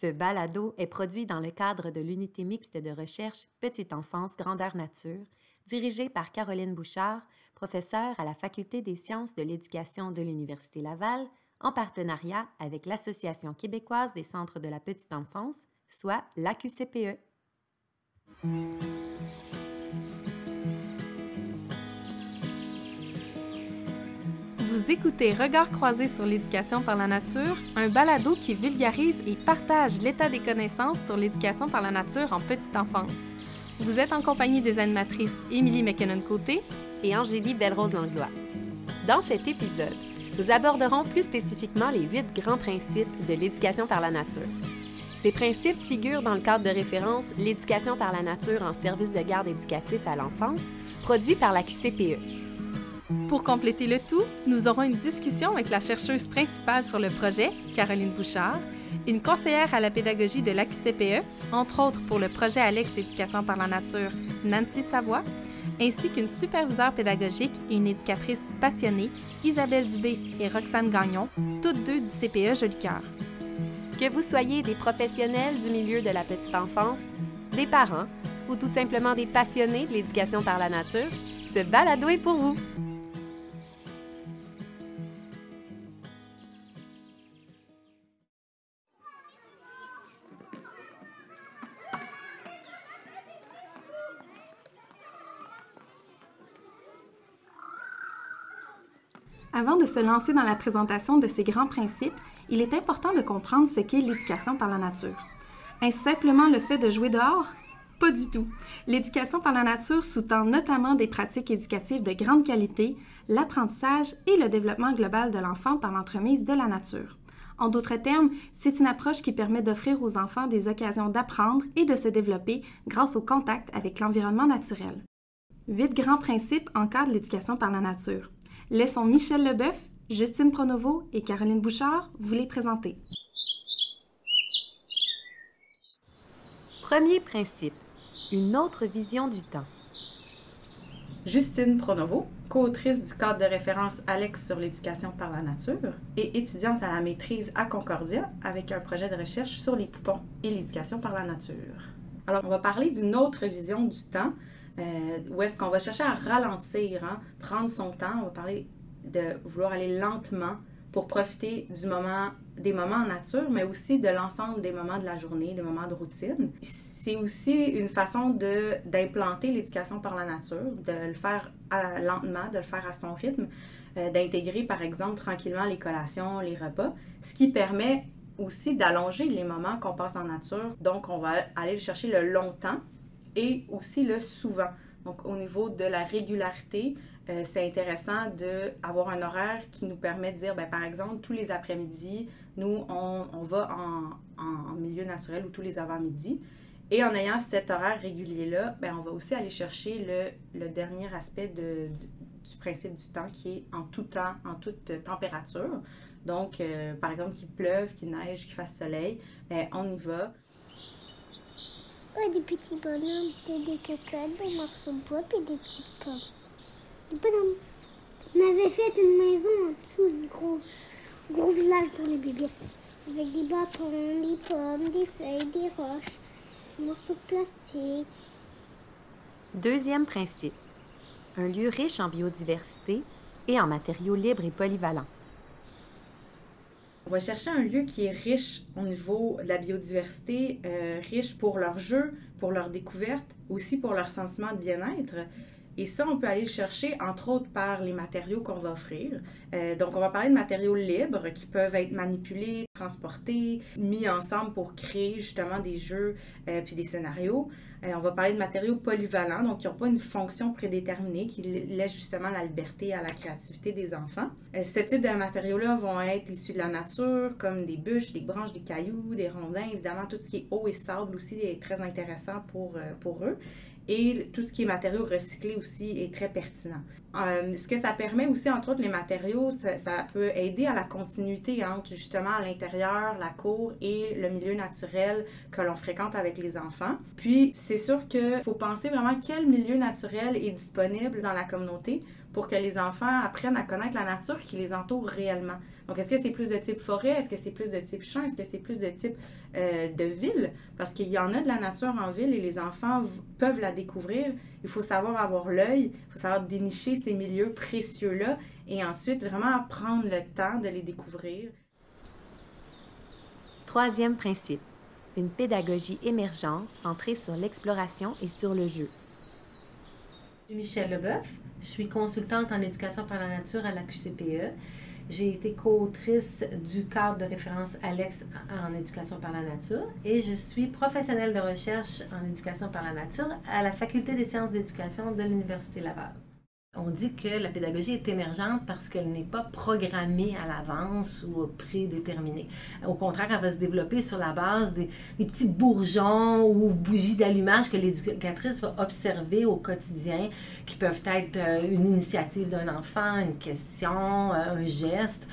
Ce balado est produit dans le cadre de l'unité mixte de recherche Petite enfance grandeur nature, dirigée par Caroline Bouchard, professeure à la Faculté des sciences de l'éducation de l'Université Laval, en partenariat avec l'Association québécoise des centres de la petite enfance, soit l'AQCPE. Vous écoutez Regards croisés sur l'éducation par la nature, un balado qui vulgarise et partage l'état des connaissances sur l'éducation par la nature en petite enfance. Vous êtes en compagnie des animatrices Émilie McKinnon-Côté et Angélie Belrose-Langlois. Dans cet épisode, nous aborderons plus spécifiquement les huit grands principes de l'éducation par la nature. Ces principes figurent dans le cadre de référence L'éducation par la nature en service de garde éducatif à l'enfance, produit par la QCPE. Pour compléter le tout, nous aurons une discussion avec la chercheuse principale sur le projet, Caroline Bouchard, une conseillère à la pédagogie de l'AQCPE, entre autres pour le projet Alex Éducation par la nature, Nancy Savoie, ainsi qu'une superviseure pédagogique et une éducatrice passionnée, Isabelle Dubé et Roxane Gagnon, toutes deux du CPE Jolicoeur. Que vous soyez des professionnels du milieu de la petite enfance, des parents ou tout simplement des passionnés de l'éducation par la nature, ce balado est pour vous. Avant de se lancer dans la présentation de ces grands principes, il est important de comprendre ce qu'est l'éducation par la nature. Est-ce simplement le fait de jouer dehors? Pas du tout. L'éducation par la nature sous-tend notamment des pratiques éducatives de grande qualité, l'apprentissage et le développement global de l'enfant par l'entremise de la nature. En d'autres termes, c'est une approche qui permet d'offrir aux enfants des occasions d'apprendre et de se développer grâce au contact avec l'environnement naturel. Huit grands principes encadrent l'éducation par la nature. Laissons Michel Leboeuf, Justine Pronovo et Caroline Bouchard vous les présenter. Premier principe, une autre vision du temps. Justine Pronovo, co-autrice du cadre de référence Alex sur l'éducation par la nature et étudiante à la maîtrise à Concordia avec un projet de recherche sur les poupons et l'éducation par la nature. Alors, on va parler d'une autre vision du temps euh, où est-ce qu'on va chercher à ralentir, hein, prendre son temps. On va parler de vouloir aller lentement pour profiter du moment, des moments en nature, mais aussi de l'ensemble des moments de la journée, des moments de routine. C'est aussi une façon de, d'implanter l'éducation par la nature, de le faire lentement, de le faire à son rythme, euh, d'intégrer par exemple tranquillement les collations, les repas, ce qui permet aussi d'allonger les moments qu'on passe en nature. Donc, on va aller chercher le longtemps et aussi le souvent. Donc, au niveau de la régularité, euh, c'est intéressant d'avoir un horaire qui nous permet de dire, ben, par exemple, tous les après-midi, nous, on, on va en, en, milieu naturel ou tous les avant-midi. Et en ayant cet horaire régulier-là, ben, on va aussi aller chercher le, le dernier aspect du principe du temps qui est en tout temps, en toute température. Donc, euh, par exemple, qu'il pleuve, qu'il neige, qu'il fasse soleil, ben, on y va des petits bonhommes, des cocottes, des morceaux de bois, puis des petites pommes. Des bonhommes. On avait fait une maison en dessous, une grosse, gros village pour les bébés. Avec des bâtons, des pommes, des feuilles, des roches, des morceaux de plastique. Deuxième principe. Un lieu riche en biodiversité et en matériaux libres et polyvalents. On va chercher un lieu qui est riche au niveau de la biodiversité, euh, riche pour leurs jeux, pour leur découverte, aussi pour leur sentiment de bien-être. Et ça, on peut aller le chercher, entre autres, par les matériaux qu'on va offrir. Euh, donc, on va parler de matériaux libres qui peuvent être manipulés, transportés, mis ensemble pour créer justement des jeux euh, puis des scénarios. Euh, on va parler de matériaux polyvalents, donc qui n'ont pas une fonction prédéterminée, qui laissent justement la liberté à la créativité des enfants. Euh, ce type de matériaux-là vont être issus de la nature, comme des bûches, des branches, des cailloux, des rondins. Évidemment, tout ce qui est eau et sable aussi est très intéressant pour, euh, pour eux. Et tout ce qui est matériaux recyclés aussi est très pertinent. Euh, ce que ça permet aussi, entre autres, les matériaux, ça, peut aider à la continuité entre justement l'intérieur, la cour et le milieu naturel que l'on fréquente avec les enfants. Puis, c'est sûr qu'il faut penser vraiment quel milieu naturel est disponible dans la communauté pour que les enfants apprennent à connaître la nature qui les entoure réellement. Donc, est-ce que c'est plus de type forêt? Est-ce que c'est plus de type champ? Est-ce que c'est plus de type euh, de ville? Parce qu'il y en a de la nature en ville et les enfants peuvent la découvrir. Il faut savoir avoir l'œil, il faut savoir dénicher ces milieux précieux-là et ensuite vraiment prendre le temps de les découvrir. Troisième principe, une pédagogie émergente centrée sur l'exploration et sur le jeu. Suis Michel Leboeuf, je suis consultante en éducation par la nature à la QCPE. J'ai été co-autrice du cadre de référence Alex en éducation par la nature et je suis professionnelle de recherche en éducation par la nature à la Faculté des sciences d'éducation de l'Université Laval. On dit que la pédagogie est émergente parce qu'elle n'est pas programmée à l'avance ou prédéterminée. Au contraire, elle va se développer sur la base des, petits bourgeons ou bougies d'allumage que l'éducatrice va observer au quotidien, qui peuvent être euh, une initiative d'un enfant, une question, euh, un geste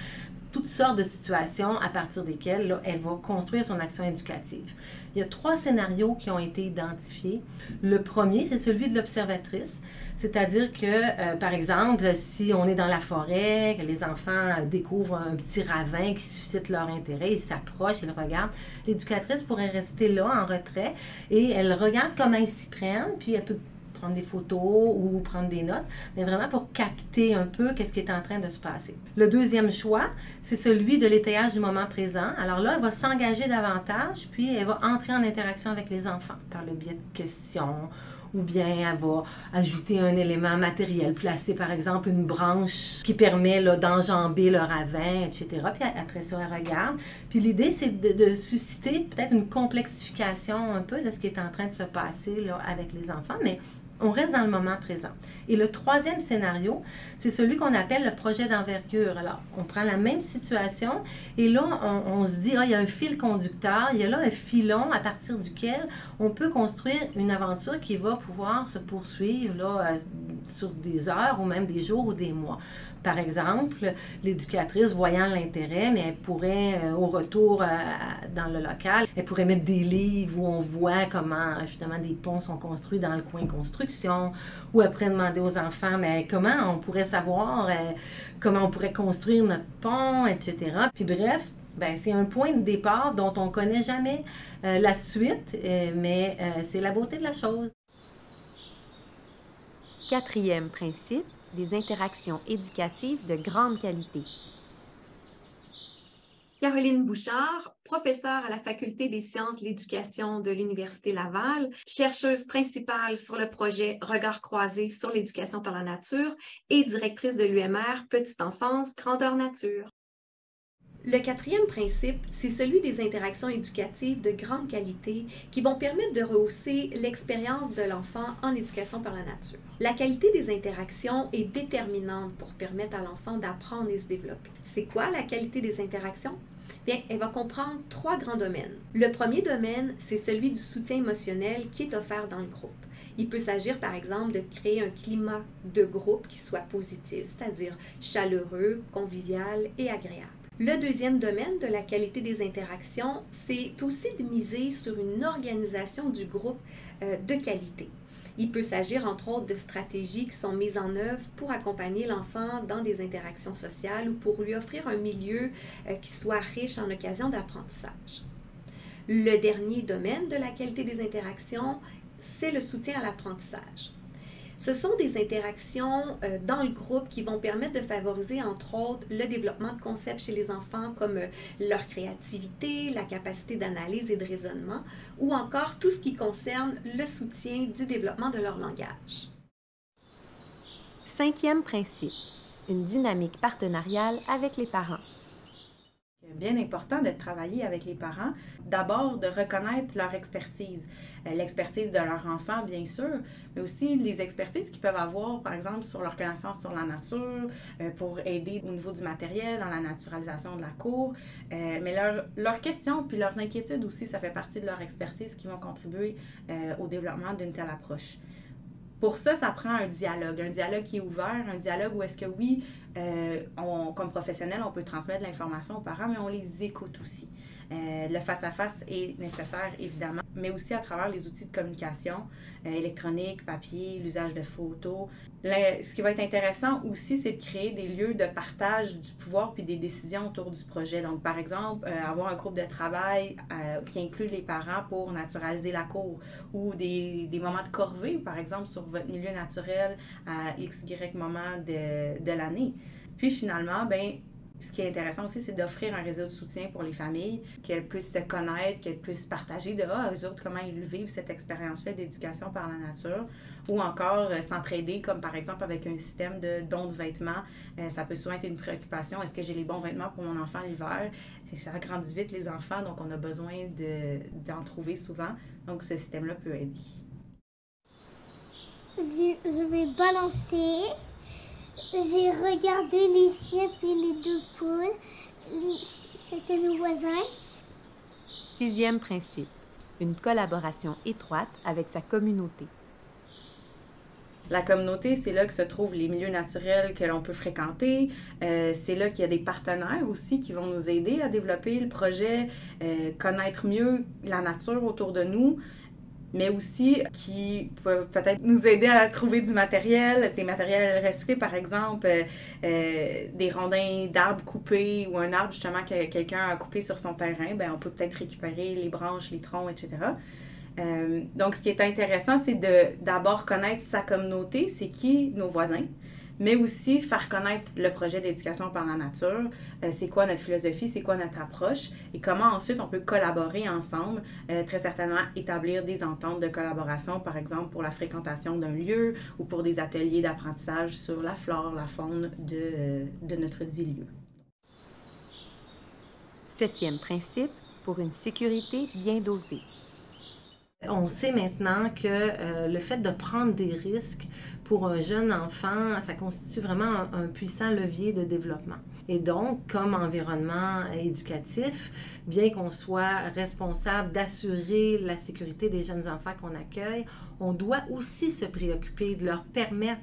toutes sortes de situations à partir desquelles elle va construire son action éducative. Il y a trois scénarios qui ont été identifiés. Le premier, c'est celui de l'observatrice. C'est-à-dire que, euh, par exemple, si on est dans la forêt, que les enfants découvrent un petit ravin qui suscite leur intérêt, ils s'approchent, ils regardent, l'éducatrice pourrait rester là en retrait et elle regarde comment ils s'y prennent, puis elle peut prendre des photos ou prendre des notes, mais vraiment pour capter un peu qu'est-ce qui est en train de se passer. Le deuxième choix, c'est celui de l'étayage du moment présent. Alors là, elle va s'engager davantage, puis elle va entrer en interaction avec les enfants par le biais de questions ou bien elle va ajouter un élément matériel, placer par exemple une branche qui permet d'enjamber le ravin, etc. Puis après ça, elle regarde. Puis l'idée, c'est de, susciter peut-être une complexification un peu de ce qui est en train de se passer là, avec les enfants, mais on reste dans le moment présent. Et le troisième scénario, c'est celui qu'on appelle le projet d'envergure. Alors, on prend la même situation et là, on, se dit, ah, il y a un fil conducteur, il y a là un filon à partir duquel on peut construire une aventure qui va pouvoir se poursuivre euh, sur des heures ou même des jours ou des mois. Par exemple, l'éducatrice, voyant l'intérêt, mais elle pourrait, euh, au retour euh, dans le local, elle pourrait mettre des livres où on voit comment justement des ponts sont construits dans le coin construction, ou après demander aux enfants, mais comment on pourrait savoir euh, comment on pourrait construire notre pont, etc. Puis bref, ben, c'est un point de départ dont on ne connaît jamais la suite, mais c'est la beauté de la chose. Quatrième principe, des interactions éducatives de grande qualité. Caroline Bouchard, professeure à la Faculté des sciences de l'éducation de l'Université Laval, chercheuse principale sur le projet Regard croisé sur l'éducation par la nature et directrice de l'UMR Petite enfance, grandeur nature. Le quatrième principe, c'est celui des interactions éducatives de grande qualité qui vont permettre de rehausser l'expérience de l'enfant en éducation par la nature. La qualité des interactions est déterminante pour permettre à l'enfant d'apprendre et se développer. C'est quoi la qualité des interactions? Bien, elle va comprendre trois grands domaines. Le premier domaine, c'est celui du soutien émotionnel qui est offert dans le groupe. Il peut s'agir, par exemple, de créer un climat de groupe qui soit positif, c'est-à-dire chaleureux, convivial et agréable. Le deuxième domaine de la qualité des interactions, c'est aussi de miser sur une organisation du groupe euh, de qualité. Il peut s'agir entre autres de stratégies qui sont mises en œuvre pour accompagner l'enfant dans des interactions sociales ou pour lui offrir un milieu euh, qui soit riche en occasions d'apprentissage. Le dernier domaine de la qualité des interactions, c'est le soutien à l'apprentissage. Ce sont des interactions euh, dans le groupe qui vont permettre de favoriser, entre autres, le développement de concepts chez les enfants comme euh, leur créativité, la capacité d'analyse et de raisonnement, ou encore tout ce qui concerne le soutien du développement de leur langage. Cinquième principe, une dynamique partenariale avec les parents bien important de travailler avec les parents. D'abord, de reconnaître leur expertise. Euh, l'expertise de leur enfant, bien sûr, mais aussi les expertises qu'ils peuvent avoir, par exemple, sur leur connaissance sur la nature, euh, pour aider au niveau du matériel, dans la naturalisation de la cour. Euh, mais leurs questions puis leurs inquiétudes aussi, ça fait partie de leur expertise qui vont contribuer au développement d'une telle approche. Pour ça, ça prend un dialogue, un dialogue qui est ouvert, un dialogue où est-ce que oui, euh, on, comme professionnel, on peut transmettre l'information aux parents, mais on les écoute aussi. Euh, le face-à-face est nécessaire, évidemment. Mais aussi à travers les outils de communication euh, électronique, papier, l'usage de photos. ce qui va être intéressant aussi, c'est de créer des lieux de partage du pouvoir puis des décisions autour du projet. Donc, par exemple, euh, avoir un groupe de travail euh, qui inclut les parents pour naturaliser la cour ou des, moments de corvée, par exemple, sur votre milieu naturel à x, y moment de, de l'année. Puis finalement, ben ce qui est intéressant aussi, c'est d'offrir un réseau de soutien pour les familles, qu'elles puissent se connaître, qu'elles puissent partager de ah, eux autres comment ils vivent cette expérience-là d'éducation par la nature, ou encore euh, s'entraider, comme par exemple avec un système de dons de vêtements. Euh, ça peut souvent être une préoccupation. Est-ce que j'ai les bons vêtements pour mon enfant l'hiver? Ça grandit vite les enfants, donc on a besoin d'en trouver souvent. Donc ce système-là peut aider. je vais balancer j'ai regardé les chiens et les deux poules. C'était nos voisins. Sixième principe. Une collaboration étroite avec sa communauté. La communauté, c'est là que se trouvent les milieux naturels que l'on peut fréquenter. Euh, c'est là qu'il y a des partenaires aussi qui vont nous aider à développer le projet, euh, connaître mieux la nature autour de nous mais aussi qui peuvent peut-être nous aider à trouver du matériel, des matériels recyclés, par exemple, euh, euh, des rondins d'arbres coupés ou un arbre justement que quelqu'un a coupé sur son terrain, ben on peut peut-être récupérer les branches, les troncs, etc. Euh, donc, ce qui est intéressant, c'est de d'abord connaître sa communauté, c'est qui nos voisins, mais aussi faire connaître le projet d'éducation par la nature, euh, c'est quoi notre philosophie, c'est quoi notre approche? Et comment ensuite on peut collaborer ensemble, euh, très certainement établir des ententes de collaboration, par exemple pour la fréquentation d'un lieu ou pour des ateliers d'apprentissage sur la flore, la faune de, euh, de notre dit lieu. Septième principe, pour une sécurité bien dosée. On sait maintenant que le fait de prendre des risques pour un jeune enfant, ça constitue vraiment un, puissant levier de développement. Et donc, comme environnement éducatif, bien qu'on soit responsable d'assurer la sécurité des jeunes enfants qu'on accueille, on doit aussi se préoccuper de leur permettre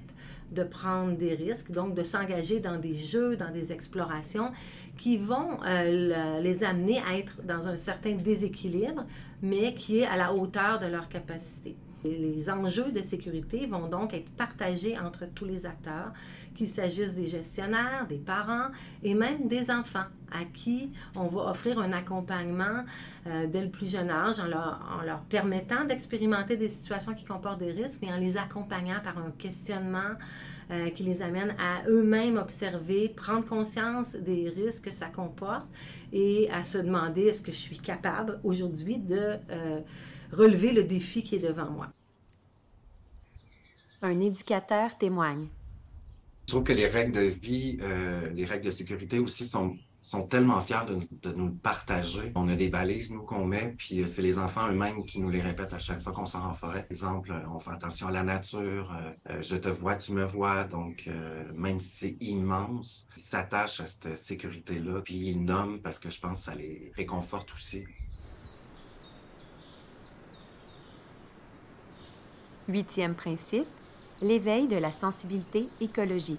de prendre des risques, donc de s'engager dans des jeux, dans des explorations qui vont euh, les amener à être dans un certain déséquilibre, mais qui est à la hauteur de leur capacité. Les enjeux de sécurité vont donc être partagés entre tous les acteurs, qu'il s'agisse des gestionnaires, des parents et même des enfants à qui on va offrir un accompagnement euh, dès le plus jeune âge en leur, permettant d'expérimenter des situations qui comportent des risques, mais en les accompagnant par un questionnement euh, qui les amène à eux-mêmes observer, prendre conscience des risques que ça comporte et à se demander est-ce que je suis capable aujourd'hui de... Euh, relever le défi qui est devant moi? Un éducateur témoigne. Je trouve que les règles de vie, euh, les règles de sécurité aussi sont, sont tellement fiers de, nous partager. On a des balises, nous, qu'on met, puis euh, c'est les enfants eux-mêmes qui nous les répètent à chaque fois qu'on sort en forêt. Par exemple, euh, on fait attention à la nature, je te vois, tu me vois. Donc, même si c'est immense, ils s'attachent à cette sécurité-là, puis ils nomment parce que je pense que ça les réconforte aussi. Huitième principe, l'éveil de la sensibilité écologique.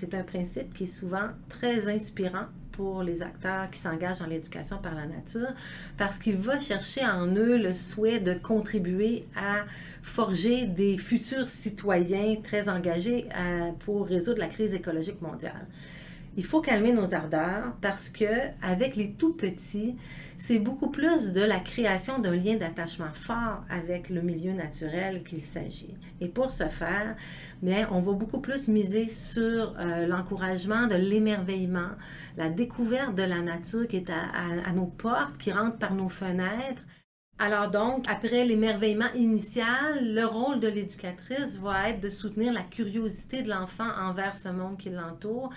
C'est un principe qui est souvent très inspirant pour les acteurs qui s'engagent dans l'éducation par la nature parce qu'il va chercher en eux le souhait de contribuer à forger des futurs citoyens très engagés euh, pour résoudre la crise écologique mondiale. Il faut calmer nos ardeurs parce que avec les tout petits, c'est beaucoup plus de la création d'un lien d'attachement fort avec le milieu naturel qu'il s'agit. Et pour ce faire, bien, on va beaucoup plus miser sur euh, l'encouragement de l'émerveillement, la découverte de la nature qui est à, à nos portes, qui rentre par nos fenêtres. Alors donc, après l'émerveillement initial, le rôle de l'éducatrice va être de soutenir la curiosité de l'enfant envers ce monde qui l'entoure,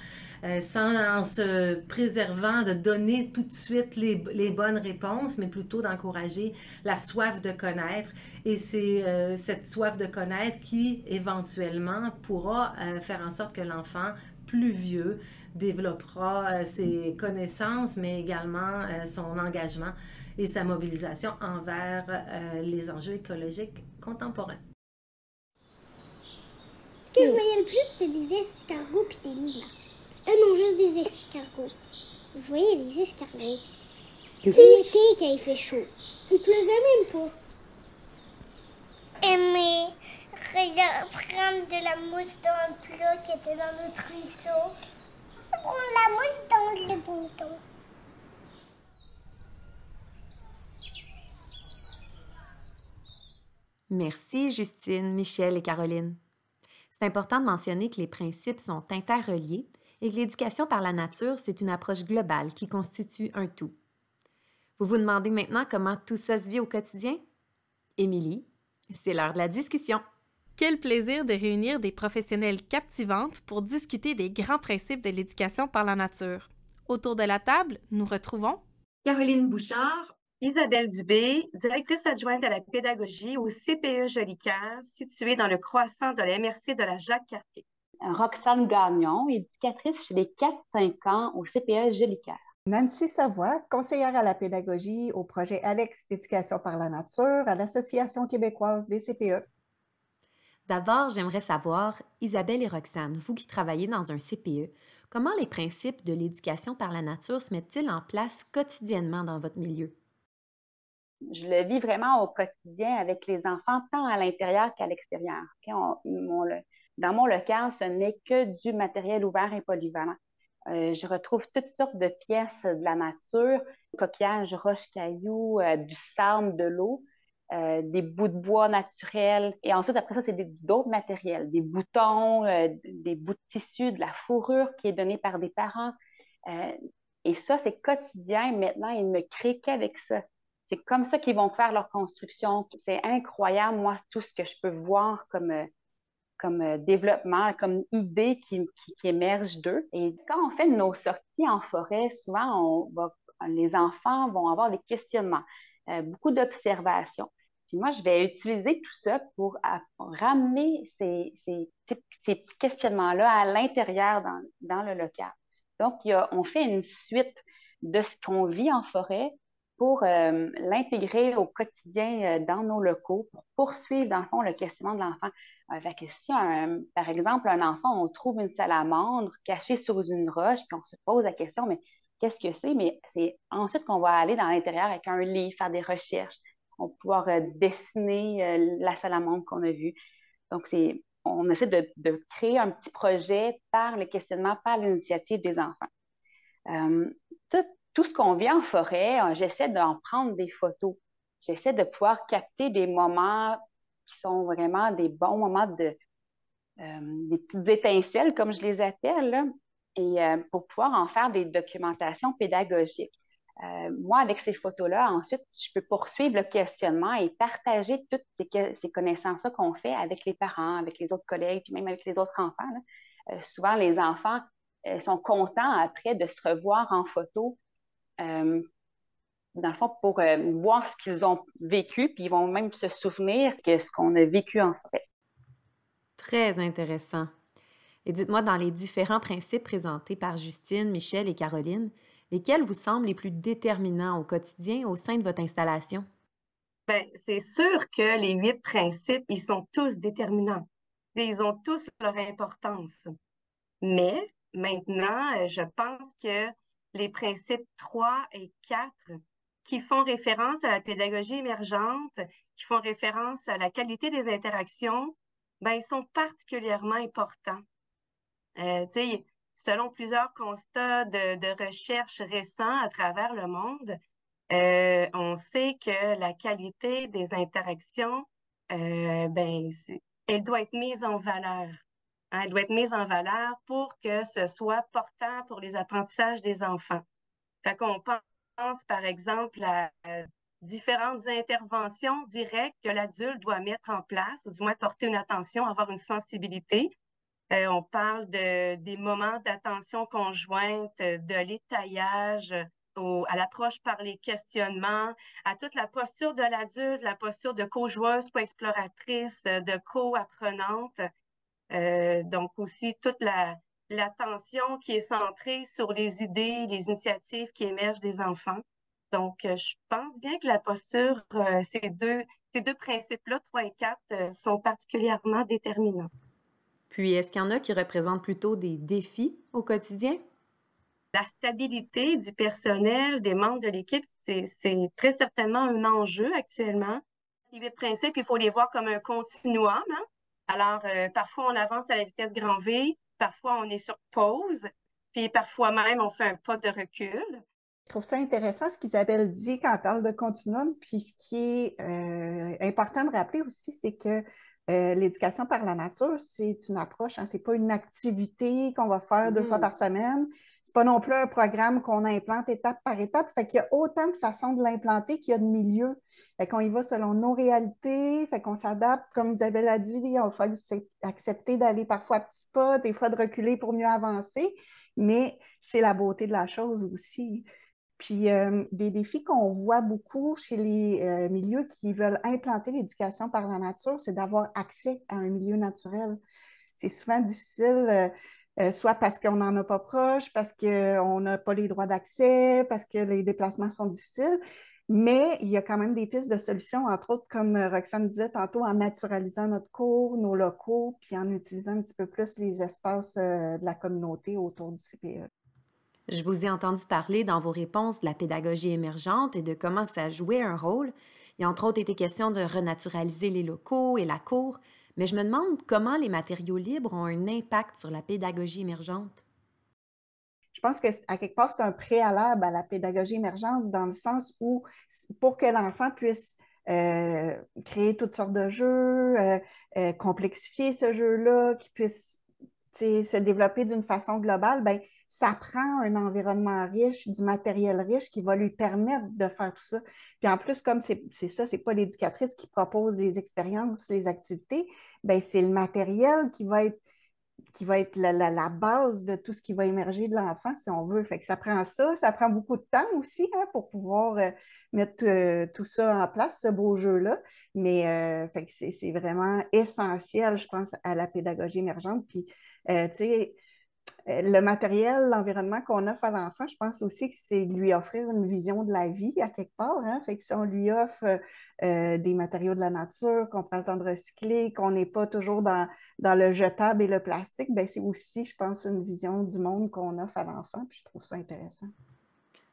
euh, sans se préservant de donner tout de suite les, bonnes réponses, mais plutôt d'encourager la soif de connaître. Et c'est euh, cette soif de connaître qui, éventuellement, pourra euh, faire en sorte que l'enfant plus vieux développera ses connaissances, mais également son engagement et sa mobilisation envers les enjeux écologiques contemporains. Ce que je voyais le plus, c'était des escargots et des lilas. Euh, non, juste des escargots. Vous voyez, des escargots. Si, si, quand il fait chaud. Il pleuvait même pas. Aimer, regarde, prendre de la mousse dans le plat qui était dans notre ruisseau. Prendre la mousse dans le bouton. Merci Justine, Michel et Caroline. C'est important de mentionner que les principes sont interreliés et que l'éducation par la nature, c'est une approche globale qui constitue un tout. Vous vous demandez maintenant comment tout ça se vit au quotidien? Émilie, c'est l'heure de la discussion. Quel plaisir de réunir des professionnels captivantes pour discuter des grands principes de l'éducation par la nature. Autour de la table, nous retrouvons Caroline Bouchard, Isabelle Dubé, directrice adjointe à la pédagogie au CPE Jolicoeur, situé dans le croissant de la MRC de la Jacques-Cartier. Roxane Gagnon, éducatrice chez les 4-5 ans au CPE Jolicoeur. Nancy Savoie, conseillère à la pédagogie au projet Alex d'éducation par la nature à l'Association québécoise des CPE. D'abord, j'aimerais savoir, Isabelle et Roxane, vous qui travaillez dans un CPE, comment les principes de l'éducation par la nature se mettent-ils en place quotidiennement dans votre milieu? Je le vis vraiment au quotidien avec les enfants, tant à l'intérieur qu'à l'extérieur. dans mon local, ce n'est que du matériel ouvert et polyvalent. Euh, je retrouve toutes sortes de pièces de la nature, coquillages, roches, cailloux, euh, du sable, de l'eau, euh, des bouts de bois naturels. Et ensuite, après ça, c'est d'autres matériels, des boutons, des bouts de tissu, de la fourrure qui est donnée par des parents. et ça, c'est quotidien. Maintenant, ils ne créent qu'avec ça. C'est comme ça qu'ils vont faire leur construction. C'est incroyable, moi, tout ce que je peux voir comme comme euh, développement, comme idée qui, émerge d'eux. Et quand on fait nos sorties en forêt, souvent, les enfants vont avoir des questionnements, euh, beaucoup d'observations. Puis moi, je vais utiliser tout ça pour ramener ces, petits questionnements-là à l'intérieur dans, le local. Donc, on fait une suite de ce qu'on vit en forêt euh, l'intégrer au quotidien dans nos locaux, pour poursuivre, dans le fond, le questionnement de l'enfant. Euh, question, par exemple, un enfant, on trouve une salamandre cachée sous une roche, puis on se pose la question, mais qu'est-ce que c'est? Mais c'est ensuite qu'on va aller dans l'intérieur avec un livre, faire des recherches, on va pouvoir euh, dessiner euh, la salamandre qu'on a vue. Donc, c'est, on essaie de, créer un petit projet par le questionnement, par l'initiative des enfants. tout, tout, ce qu'on vit en forêt, j'essaie d'en prendre des photos. J'essaie de pouvoir capter des moments qui sont vraiment des bons moments de euh, des petites étincelles, comme je les appelle, et euh, pour pouvoir en faire des documentations pédagogiques. Euh, moi, avec ces photos-là, ensuite, je peux poursuivre le questionnement et partager toutes ces, ces connaissances-là qu'on fait avec les parents, avec les autres collègues, puis même avec les autres enfants. souvent, les enfants sont contents après de se revoir en photo dans le fond, pour euh, voir ce qu'ils ont vécu, puis ils vont même se souvenir de ce qu'on a vécu en fait. Très intéressant. Et dites-moi, dans les différents principes présentés par Justine, Michel et Caroline, lesquels vous semblent les plus déterminants au quotidien au sein de votre installation? Bien, c'est sûr que les huit principes, ils sont tous déterminants. Ils ont tous leur importance. Mais maintenant, je pense que les principes 3 et 4 qui font référence à la pédagogie émergente, qui font référence à la qualité des interactions, ben, ils sont particulièrement importants. Euh, selon plusieurs constats de, de recherche récents à travers le monde, euh, on sait que la qualité des interactions, euh, ben, elle doit être mise en valeur. Elle doit être mise en valeur pour que ce soit portant pour les apprentissages des enfants. Fait qu'on pense par exemple, à différentes interventions directes que l'adulte doit mettre en place, ou du moins porter une attention, avoir une sensibilité. Euh, on parle de, des moments d'attention conjointe, de l'étaillage, à l'approche par les questionnements, à toute la posture de l'adulte, la posture de co-joueuse, co-exploratrice, de co-apprenante. Euh, donc aussi toute la, l'attention qui est centrée sur les idées, les initiatives qui émergent des enfants. Donc, euh, je pense bien que la posture, euh, ces deux, ces deux principes-là, 3 et 4, euh, sont particulièrement déterminants. Puis, est-ce qu'il y en a qui représentent plutôt des défis au quotidien? La stabilité du personnel, des membres de l'équipe, c'est très certainement un enjeu actuellement. Les huit principes, il faut les voir comme un continuum. Hein. Alors, euh, parfois, on avance à la vitesse grand V, parfois, on est sur pause, puis parfois même, on fait un pas de recul. Je trouve ça intéressant ce qu'Isabelle dit quand elle parle de continuum. Puis ce qui est euh, important de rappeler aussi, c'est que euh, l'éducation par la nature, c'est une approche, hein, c'est pas une activité qu'on va faire deux fois mm-hmm. par semaine. C'est pas non plus un programme qu'on implante étape par étape. Fait qu'il y a autant de façons de l'implanter qu'il y a de milieux. Fait qu'on y va selon nos réalités, fait qu'on s'adapte, comme Isabelle a dit, il faut accepter d'aller parfois à petits pas, des fois de reculer pour mieux avancer, mais c'est la beauté de la chose aussi. Puis euh, des défis qu'on voit beaucoup chez les euh, milieux qui veulent implanter l'éducation par la nature, c'est d'avoir accès à un milieu naturel. C'est souvent difficile, euh, soit parce qu'on n'en a pas proche, parce qu'on n'a pas les droits d'accès, parce que les déplacements sont difficiles. Mais il y a quand même des pistes de solutions, entre autres, comme Roxane disait tantôt, en naturalisant notre cours, nos locaux, puis en utilisant un petit peu plus les espaces de la communauté autour du CPE. Je vous ai entendu parler dans vos réponses de la pédagogie émergente et de comment ça jouait un rôle. Il y a entre autres été question de renaturaliser les locaux et la cour, mais je me demande comment les matériaux libres ont un impact sur la pédagogie émergente. Je pense que à quelque part, c'est un préalable à la pédagogie émergente dans le sens où pour que l'enfant puisse euh, créer toutes sortes de jeux, euh, euh, complexifier ce jeu-là, qu'il puisse se développer d'une façon globale, ben, ça prend un environnement riche, du matériel riche qui va lui permettre de faire tout ça. Puis en plus, comme c'est ça, c'est pas l'éducatrice qui propose les expériences, les activités, ben c'est le matériel qui va être qui va être la, base de tout ce qui va émerger de l'enfant, si on veut. Fait que ça prend ça, ça prend beaucoup de temps aussi hein, pour pouvoir euh, mettre euh, tout ça en place, ce beau jeu-là. Mais euh, c'est vraiment essentiel, je pense, à la pédagogie émergente. Puis, tu sais, le matériel, l'environnement qu'on offre à l'enfant, je pense aussi que c'est lui offrir une vision de la vie à quelque part. Hein? Fait que si on lui offre euh, des matériaux de la nature, qu'on prend le temps de recycler, qu'on n'est pas toujours dans, dans, le jetable et le plastique, ben c'est aussi, je pense, une vision du monde qu'on offre à l'enfant. Puis je trouve ça intéressant.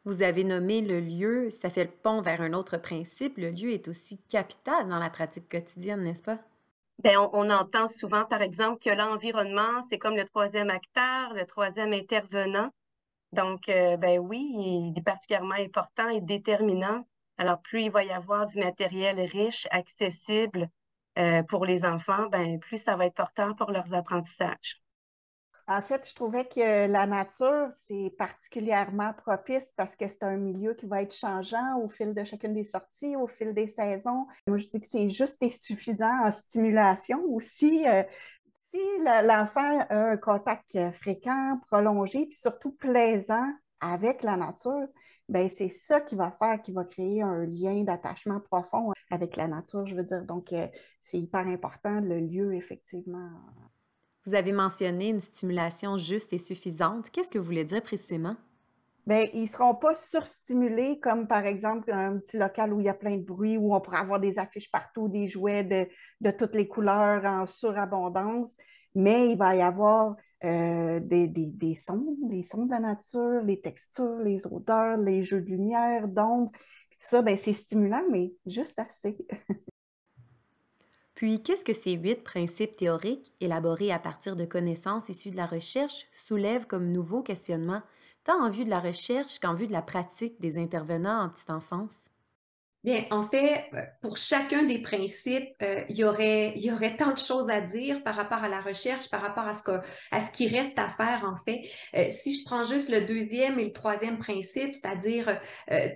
Vous avez nommé le lieu, ça fait le pont vers un autre principe. Le lieu est aussi capital dans la pratique quotidienne, n'est-ce pas? Bien, on, entend souvent, par exemple, que l'environnement, c'est comme le troisième acteur, le troisième intervenant. Donc, euh, ben oui, il est particulièrement important et déterminant. Alors, plus il va y avoir du matériel riche, accessible euh, pour les enfants, ben, plus ça va être porteur pour leurs apprentissages. En fait, je trouvais que la nature, c'est particulièrement propice parce que c'est un milieu qui va être changeant au fil de chacune des sorties, au fil des saisons. Moi, je dis que c'est juste et suffisant en stimulation aussi. Euh, si l'enfant a un contact fréquent, prolongé, puis surtout plaisant avec la nature, ben c'est ça qui va faire, qui va créer un lien d'attachement profond avec la nature, je veux dire. Donc, euh, c'est hyper important, le lieu, effectivement. Vous avez mentionné une stimulation juste et suffisante. Qu'est-ce que vous voulez dire précisément? Bien, ils ne seront pas surstimulés comme par exemple un petit local où il y a plein de bruit, où on pourrait avoir des affiches partout, des jouets de, toutes les couleurs en surabondance, mais il va y avoir euh, des, des, sons, des sons de la nature, les textures, les odeurs, les jeux de lumière, d'ombre. Tout ça, ben, c'est stimulant, mais juste assez. Puis, qu'est-ce que ces huit principes théoriques, élaborés à partir de connaissances issues de la recherche, soulèvent comme nouveaux questionnements, tant en vue de la recherche qu'en vue de la pratique des intervenants en petite enfance? Bien, en fait, euh, pour chacun des principes, euh, il, y aurait, il y aurait tant de choses à dire par rapport à la recherche, par rapport à ce, que, ce qui reste à faire, en fait. Euh, si je prends juste le deuxième et le troisième principe, c'est-à-dire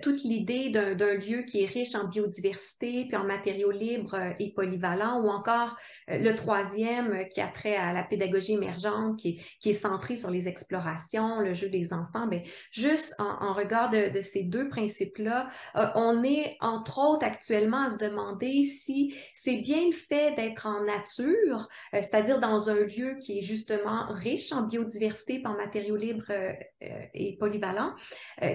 toute l'idée d'un lieu qui est riche en biodiversité, puis en matériaux libres et polyvalents, ou encore le troisième qui a trait à la pédagogie émergente, qui est, qui est centré sur les explorations, le jeu des enfants, bien, juste en, en regard de, de, ces deux principes-là, on est en entre autres actuellement à se demander si c'est bien le fait d'être en nature, euh, c'est-à-dire dans un lieu qui est justement riche en biodiversité, en matériaux libres euh, euh, et polyvalents,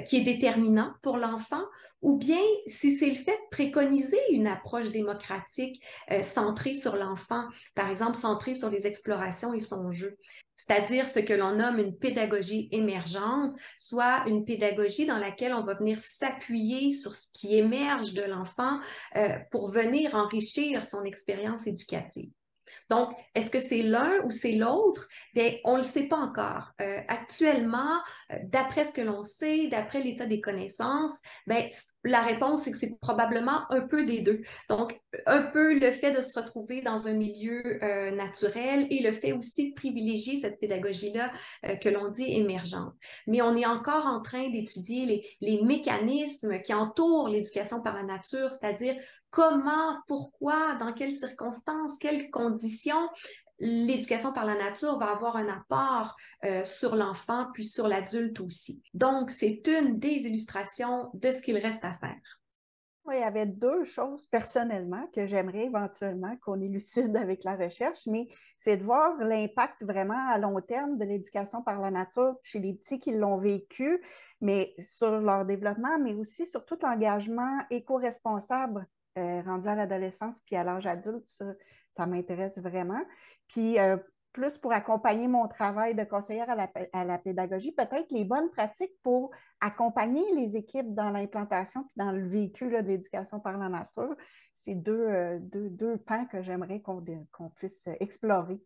qui est déterminant pour l'enfant, ou bien si c'est le fait de préconiser une approche démocratique centrée sur l'enfant, par exemple centrée sur les explorations et son jeu. c'est-à-dire ce que l'on nomme une pédagogie émergente, soit une pédagogie dans laquelle on va venir s'appuyer sur ce qui émerge de l'enfant euh, pour venir enrichir son expérience éducative. Donc, est-ce que c'est l'un ou c'est l'autre? Bien, on ne le sait pas encore. Euh, actuellement, euh, d'après ce que l'on sait, d'après l'état des connaissances, bien, la réponse, c'est que c'est probablement un peu des deux. Donc, un peu le fait de se retrouver dans un milieu euh, naturel et le fait aussi de privilégier cette pédagogie-là que l'on dit émergente. Mais on est encore en train d'étudier les mécanismes qui entourent l'éducation par la nature, c'est-à-dire comment, pourquoi, dans quelles circonstances, quelles conditions l'éducation par la nature va avoir un apport euh, sur l'enfant puis sur l'adulte aussi. Donc, c'est une des illustrations de ce qu'il reste à faire. Il y avait deux choses personnellement que j'aimerais éventuellement qu'on élucide avec la recherche, mais c'est de voir l'impact vraiment à long terme de l'éducation par la nature chez les petits qui l'ont vécu, mais sur leur développement, mais aussi sur tout l'engagement éco-responsable euh, rendu à l'adolescence puis à l'âge adulte, ça, m'intéresse vraiment. Puis euh, plus pour accompagner mon travail de conseillère à la, pédagogie, peut-être les bonnes pratiques pour accompagner les équipes dans l'implantation puis dans le véhicule de l'éducation par la nature. C'est deux, euh, pans que j'aimerais qu'on puisse explorer.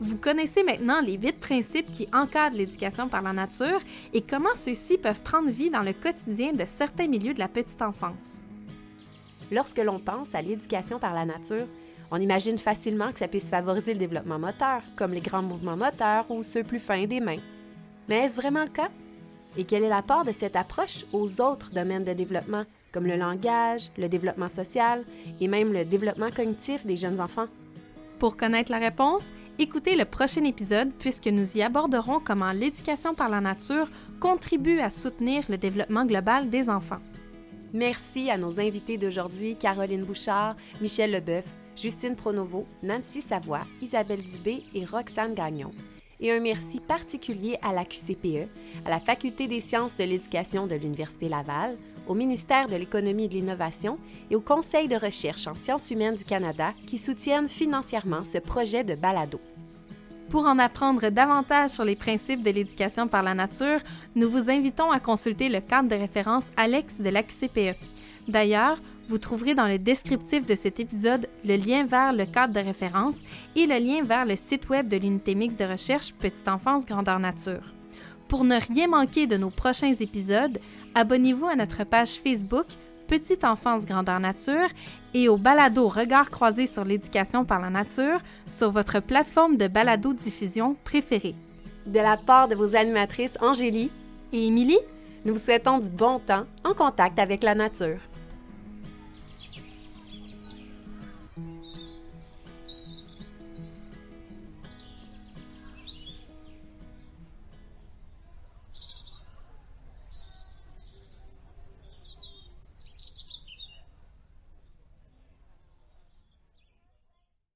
Vous connaissez maintenant les huit principes qui encadrent l'éducation par la nature et comment ceux-ci peuvent prendre vie dans le quotidien de certains milieux de la petite enfance. Lorsque l'on pense à l'éducation par la nature, on imagine facilement que ça puisse favoriser le développement moteur, comme les grands mouvements moteurs ou ceux plus fins des mains. Mais est-ce vraiment le cas? Et quel est l'apport de cette approche aux autres domaines de développement, comme le langage, le développement social et même le développement cognitif des jeunes enfants? Pour connaître la réponse, écoutez le prochain épisode puisque nous y aborderons comment l'éducation par la nature contribue à soutenir le développement global des enfants. Merci à nos invités d'aujourd'hui, Caroline Bouchard, Michel Leboeuf, Justine Pronovo, Nancy Savoie, Isabelle Dubé et Roxane Gagnon. Et un merci particulier à la QCPE, à la Faculté des sciences de l'éducation de l'Université Laval, au ministère de l'Économie et de l'Innovation et au Conseil de recherche en sciences humaines du Canada qui soutiennent financièrement ce projet de balado. Pour en apprendre davantage sur les principes de l'éducation par la nature, nous vous invitons à consulter le cadre de référence Alex de l'AQCPE. D'ailleurs, vous trouverez dans le descriptif de cet épisode le lien vers le cadre de référence et le lien vers le site web de l'unité mixte de recherche Petite enfance grandeur nature. Pour ne rien manquer de nos prochains épisodes, abonnez-vous à notre page Facebook Petite enfance grandeur nature et au balado Regard croisé sur l'éducation par la nature sur votre plateforme de balado diffusion préférée. De la part de vos animatrices Angélie et Émilie, nous vous souhaitons du bon temps en contact avec la nature.